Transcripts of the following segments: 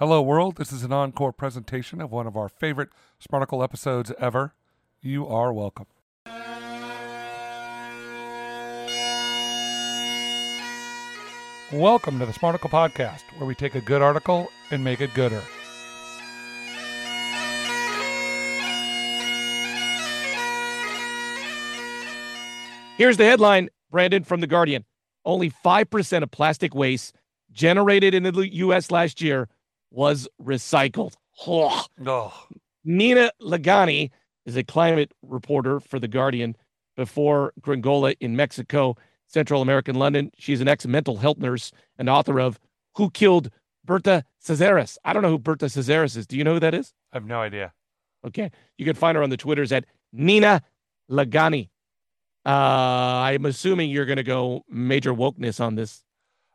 Hello, world. This is an encore presentation of one of our favorite Smarticle episodes ever. You are welcome. Welcome to the Smarticle Podcast, where we take a good article and make it gooder. Here's the headline, Brandon, from The Guardian. Only 5% of plastic waste generated in the U.S. last year was recycled. Oh. Oh, Nina Lakhani is a climate reporter for The Guardian before Gringola in Mexico, Central American London. She's an ex mental health nurse and author of Who Killed Berta Cáceres. I don't know who Berta Cáceres is. Do you know who that is? I have no idea. Okay. You can find her on the Twitters at Nina Lakhani. Uh, I'm assuming you're going to go major wokeness on this.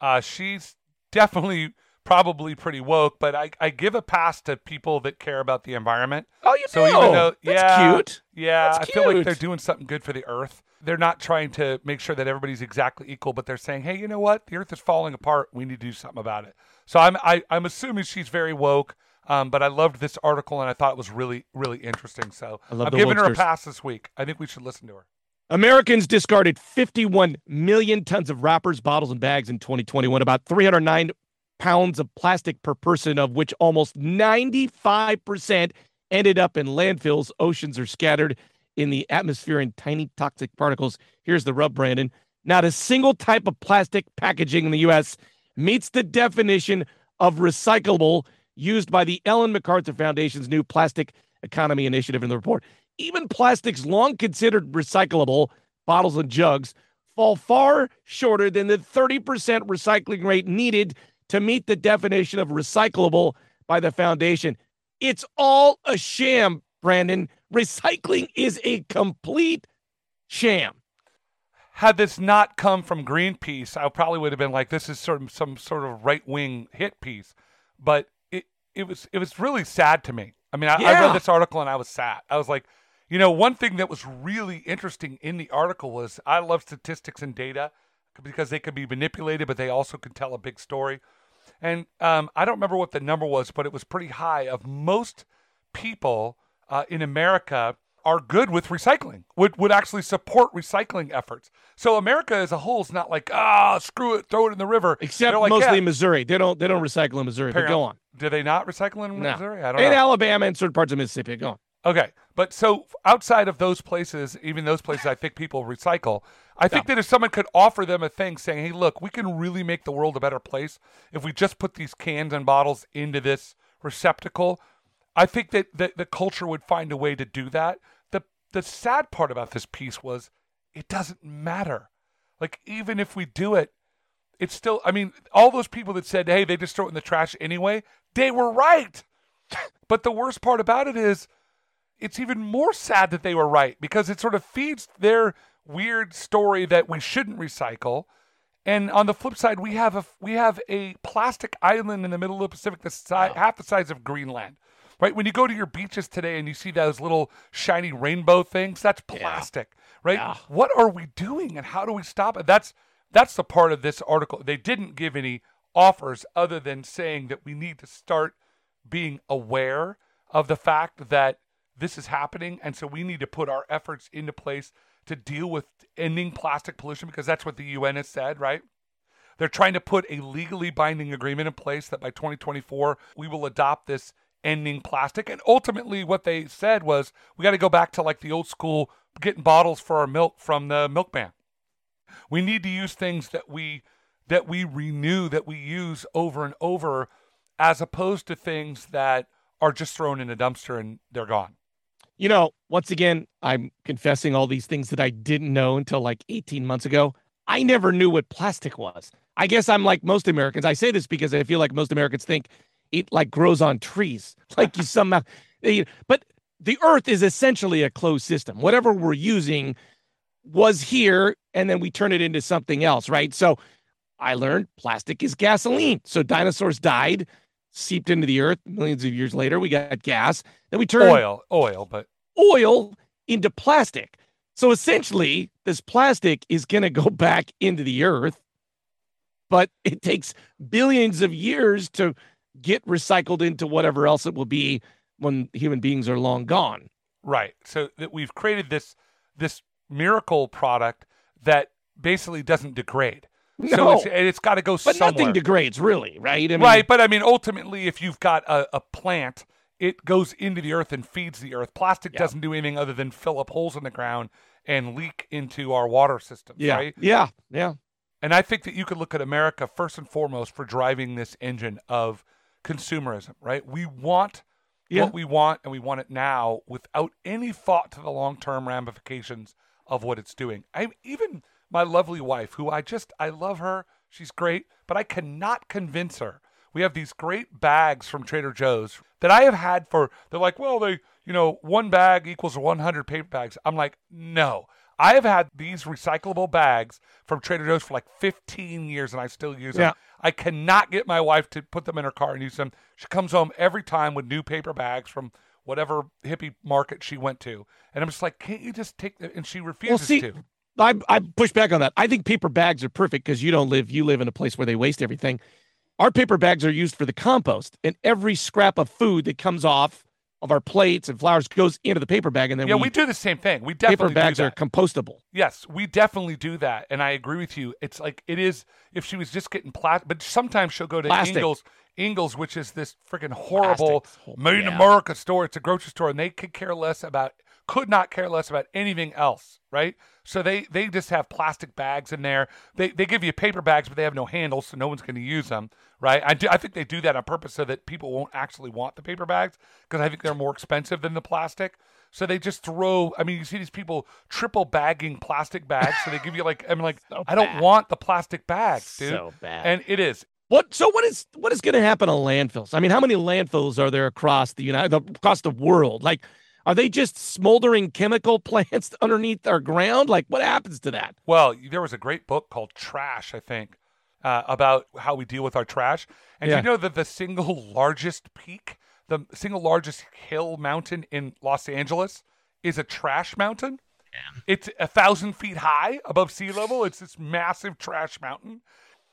Uh, she's definitely probably pretty woke, but I, I give a pass to people that care about the environment. Oh, you So even though, That's yeah, cute. yeah, That's I feel like they're doing something good for the Earth. They're not trying to make sure that everybody's exactly equal, but they're saying, hey, you know what? The Earth is falling apart. We need to do something about it. So I'm I, I'm assuming she's very woke. Um, but I loved this article and I thought it was really really interesting. So I the giving her a pass this week. I think we should listen to her. Americans discarded 51 million tons of wrappers, bottles, and bags in 2021, about 309 pounds of plastic per person, of which almost 95% ended up in landfills. Oceans are scattered in the atmosphere in tiny toxic particles. Here's the rub, Brandon. Not a single type of plastic packaging in the U.S. meets the definition of recyclable used by the Ellen MacArthur Foundation's new Plastic Economy Initiative in the report. Even plastics long considered recyclable, bottles and jugs, fall far shorter than the 30% recycling rate needed to meet the definition of recyclable by the foundation. It's all a sham, Brandon. Recycling is a complete sham. Had this not come from Greenpeace, I probably would have been like, this is sort of some sort of right wing hit piece. But it, it was it was really sad to me. I mean, I, I read this article and I was sad. I was like, you know, one thing that was really interesting in the article was I love statistics and data because they can be manipulated, but they also can tell a big story. And um, I don't remember what the number was, but it was pretty high. Of most people uh, in America are good with recycling, would would actually support recycling efforts. So America as a whole is not like ah screw it, throw it in the river. Except like, mostly yeah, in Missouri. They don't they don't recycle in Missouri, but apparently- go on. Do they not recycle in No. Missouri? I don't In know. Alabama and certain parts of Mississippi. Go on. Okay, but so outside of those places, even those places, I think people recycle. I think that if someone could offer them a thing saying, "Hey, look, we can really make the world a better place if we just put these cans and bottles into this receptacle," I think that the, the culture would find a way to do that. the The sad part about this piece was it doesn't matter. Like even if we do it, it's still. I mean, all those people that said, "Hey, they just throw it in the trash anyway," they were right. But the worst part about it is it's even more sad that they were right because it sort of feeds their weird story that we shouldn't recycle. And on the flip side, we have a we have a plastic island in the middle of the Pacific, that's si- half the size of Greenland. Right when you go to your beaches today and you see those little shiny rainbow things, that's plastic, right? Yeah. What are we doing, and how do we stop it? That's that's the part of this article. They didn't give any offers other than saying that we need to start being aware of the fact that this is happening and so we need to put our efforts into place to deal with ending plastic pollution because that's what the UN has said, right? They're trying to put a legally binding agreement in place that by 2024 we will adopt this ending plastic and ultimately what they said was we got to go back to like the old school getting bottles for our milk from the milkman. We need to use things that we that we renew that we use over and over as opposed to things that are just thrown in a dumpster and they're gone. You know, once again, I'm confessing all these things that I didn't know until like 18 months ago. I never knew what plastic was. I guess I'm like most Americans. I say this because I feel like most Americans think it like grows on trees, like you somehow. But the Earth is essentially a closed system. Whatever we're using was here, and then we turn it into something else, right? So I learned plastic is gasoline. So dinosaurs died, seeped into the earth. Millions of years later, we got gas. Then we turned Oil, oil, but oil into plastic. So essentially, this plastic is going to go back into the earth, but it takes billions of years to get recycled into whatever else it will be when human beings are long gone. Right. So that we've created this this miracle product that basically doesn't degrade. No, So it's, it's got to go but somewhere. nothing degrades, really, right? I mean, right, but I mean, ultimately, if you've got a, a plant, it goes into the earth and feeds the earth. Plastic Yeah. doesn't do anything other than fill up holes in the ground and leak into our water systems, Yeah, right? yeah, yeah. And I think that you could look at America first and foremost for driving this engine of consumerism, right? We want Yeah. what we want and we want it now without any thought to the long term ramifications of what it's doing. I even my lovely wife, who I just I love her, she's great, but I cannot convince her. We have these great bags from Trader Joe's that I have had for they're like, well, they you know, one bag equals 100 paper bags. I'm like, no. I have had these recyclable bags from Trader Joe's for like 15 years and I still use them. Yeah. I cannot get my wife to put them in her car and use them. She comes home every time with new paper bags from whatever hippie market she went to. And I'm just like, can't you just take the, and she refuses see, to. I I push back on that. I think paper bags are perfect because you don't live you live in a place where they waste everything. Our paper bags are used for the compost, and every scrap of food that comes off of our plates and flowers goes into the paper bag, and then Yeah, we, we do the same thing. We definitely paper bags are compostable. Yes, we definitely do that, and I agree with you. It's like it is if she was just getting plastic, but sometimes she'll go to Plastic. Ingles, Ingles, which is this freaking horrible Plastics. made in Yeah. America store. It's a grocery store, and they could care less about, could not care less about anything else, right? So they they just have plastic bags in there. They they give you paper bags, but they have no handles, so no one's going to use them, right? I do. I think they do that on purpose so that people won't actually want the paper bags because I think they're more expensive than the plastic. So they just throw. I mean, you see these people triple bagging plastic bags. So they give you like, I'm like, So I don't bad. want the plastic bags, dude. So bad. And it is. What? So what is what is going to happen on landfills? I mean, how many landfills are there across the United across the world? Like, are they just smoldering chemical plants underneath our ground? Like, what happens to that? Well, there was a great book called Trash, I think, uh, about how we deal with our trash. And Yeah. you know that the single largest peak, the single largest hill mountain in Los Angeles, is a trash mountain? Yeah. It's a thousand feet high above sea level. It's this massive trash mountain.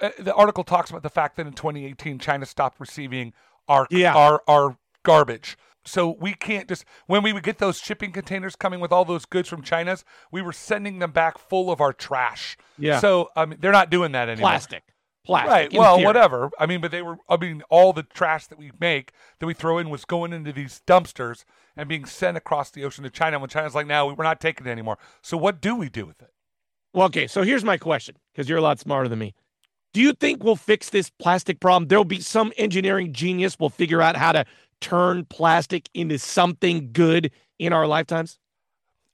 Uh, the article talks about the fact that in 2018, China stopped receiving our Yeah. our our garbage. So we can't just when we would get those shipping containers coming with all those goods from China's, we were sending them back full of our trash. Yeah. So I mean, they're not doing that anymore. Plastic, plastic. Right. Well, theory. whatever. I mean, but they were. I mean, all the trash that we make that we throw in was going into these dumpsters and being sent across the ocean to China. When China's like, "Now we're not taking it anymore." So what do we do with it? Well, okay. So here's my question, because you're a lot smarter than me. Do you think we'll fix this plastic problem? There'll be some engineering genius will figure out how to turn plastic into something good in our lifetimes.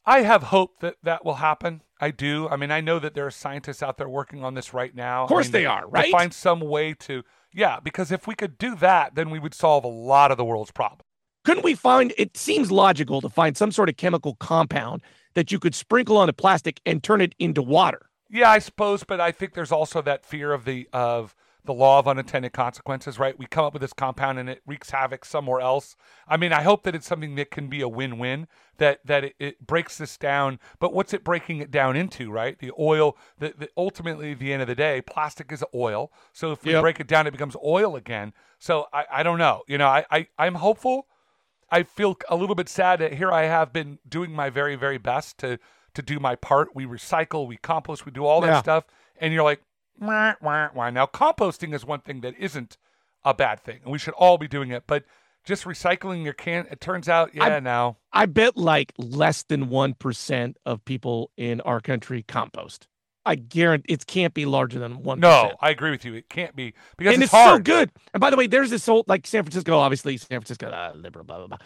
I have hope that that will happen. I do. I mean, I know that there are scientists out there working on this right now. Of course I mean, they are, To right? find some way to, yeah, because if we could do that, then we would solve a lot of the world's problems. Couldn't we find it seems logical to find some sort of chemical compound that you could sprinkle on a plastic and turn it into water? Yeah, I suppose, but I think there's also that fear of the of the law of unintended consequences, right? We come up with this compound and it wreaks havoc somewhere else. I mean, I hope that it's something that can be a win-win, that that it, it breaks this down. But what's it breaking it down into, right? The oil, the, the ultimately at the end of the day, plastic is oil. So if we Yep. break it down, it becomes oil again. So I, I don't know. You know, I, I I'm hopeful. I feel a little bit sad that here I have been doing my very, very best to to do my part. We recycle, we compost, we do all that Yeah. stuff, and you're like, wah, wah, wah. now composting is one thing that isn't a bad thing, and we should all be doing it. But just recycling your can, it turns out, yeah, I- now I bet like less than 1% of people in our country compost. I guarantee it can't be larger than 1%. no, I agree with you. It can't be because and it's, it's, so good. And by the way, there's this whole like San Francisco, obviously San Francisco, uh, liberal, blah blah blah.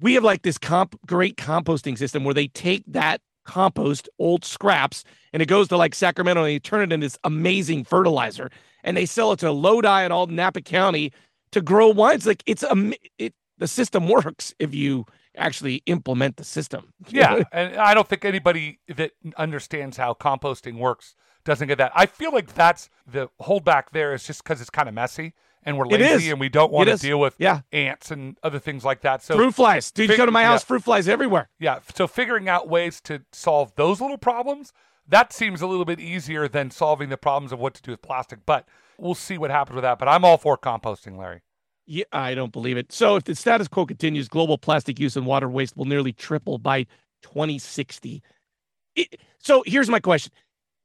We have like this comp great composting system where they take that compost, old scraps, and it goes to like Sacramento and they turn it into this amazing fertilizer, and they sell it to Lodi and all Napa County to grow wines. Like it's a it the system works if you actually implement the system. Yeah, and I don't think anybody that understands how composting works doesn't get that. I feel like that's the holdback there is just because it's kind of messy and we're lazy and we don't want to deal with yeah. ants and other things like that. So fruit flies. Dude, you fig- come to my yeah. house, fruit flies everywhere. yeah, so figuring out ways to solve those little problems that seems a little bit easier than solving the problems of what to do with plastic. But we'll see what happens with that. But I'm all for composting, Larry. Yeah, I don't believe it. So if the status quo continues, global plastic use and water waste will nearly triple by 2060. It, so here's my question.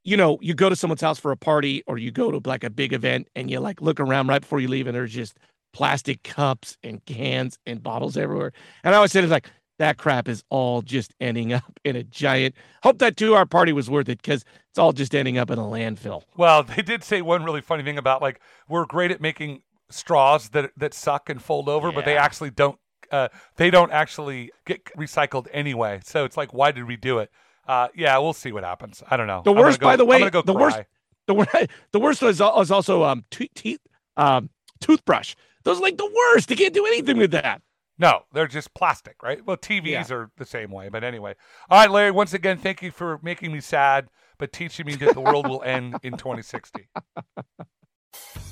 You know, you go to someone's house for a party or you go to like a big event and you like look around right before you leave and there's just plastic cups and cans and bottles everywhere. And I always say it's like that crap is all just ending up in a giant hope that two hour party was worth it because it's all just ending up in a landfill. Well, they did say one really funny thing about like we're great at making straws that that suck and fold over, yeah. but they actually don't. Uh, they don't actually get recycled anyway. So it's like, why did we do it? Uh, yeah, we'll see what happens. I don't know. The worst, go, by the way, go the cry. worst, the worst, the worst was, was also um, teeth, um, toothbrush. Those are like the worst. You can't do anything with that. No, they're just plastic, right? Well, TVs yeah. are the same way. But anyway, all right, Larry. Once again, thank you for making me sad, but teaching me that the world will end in 2060.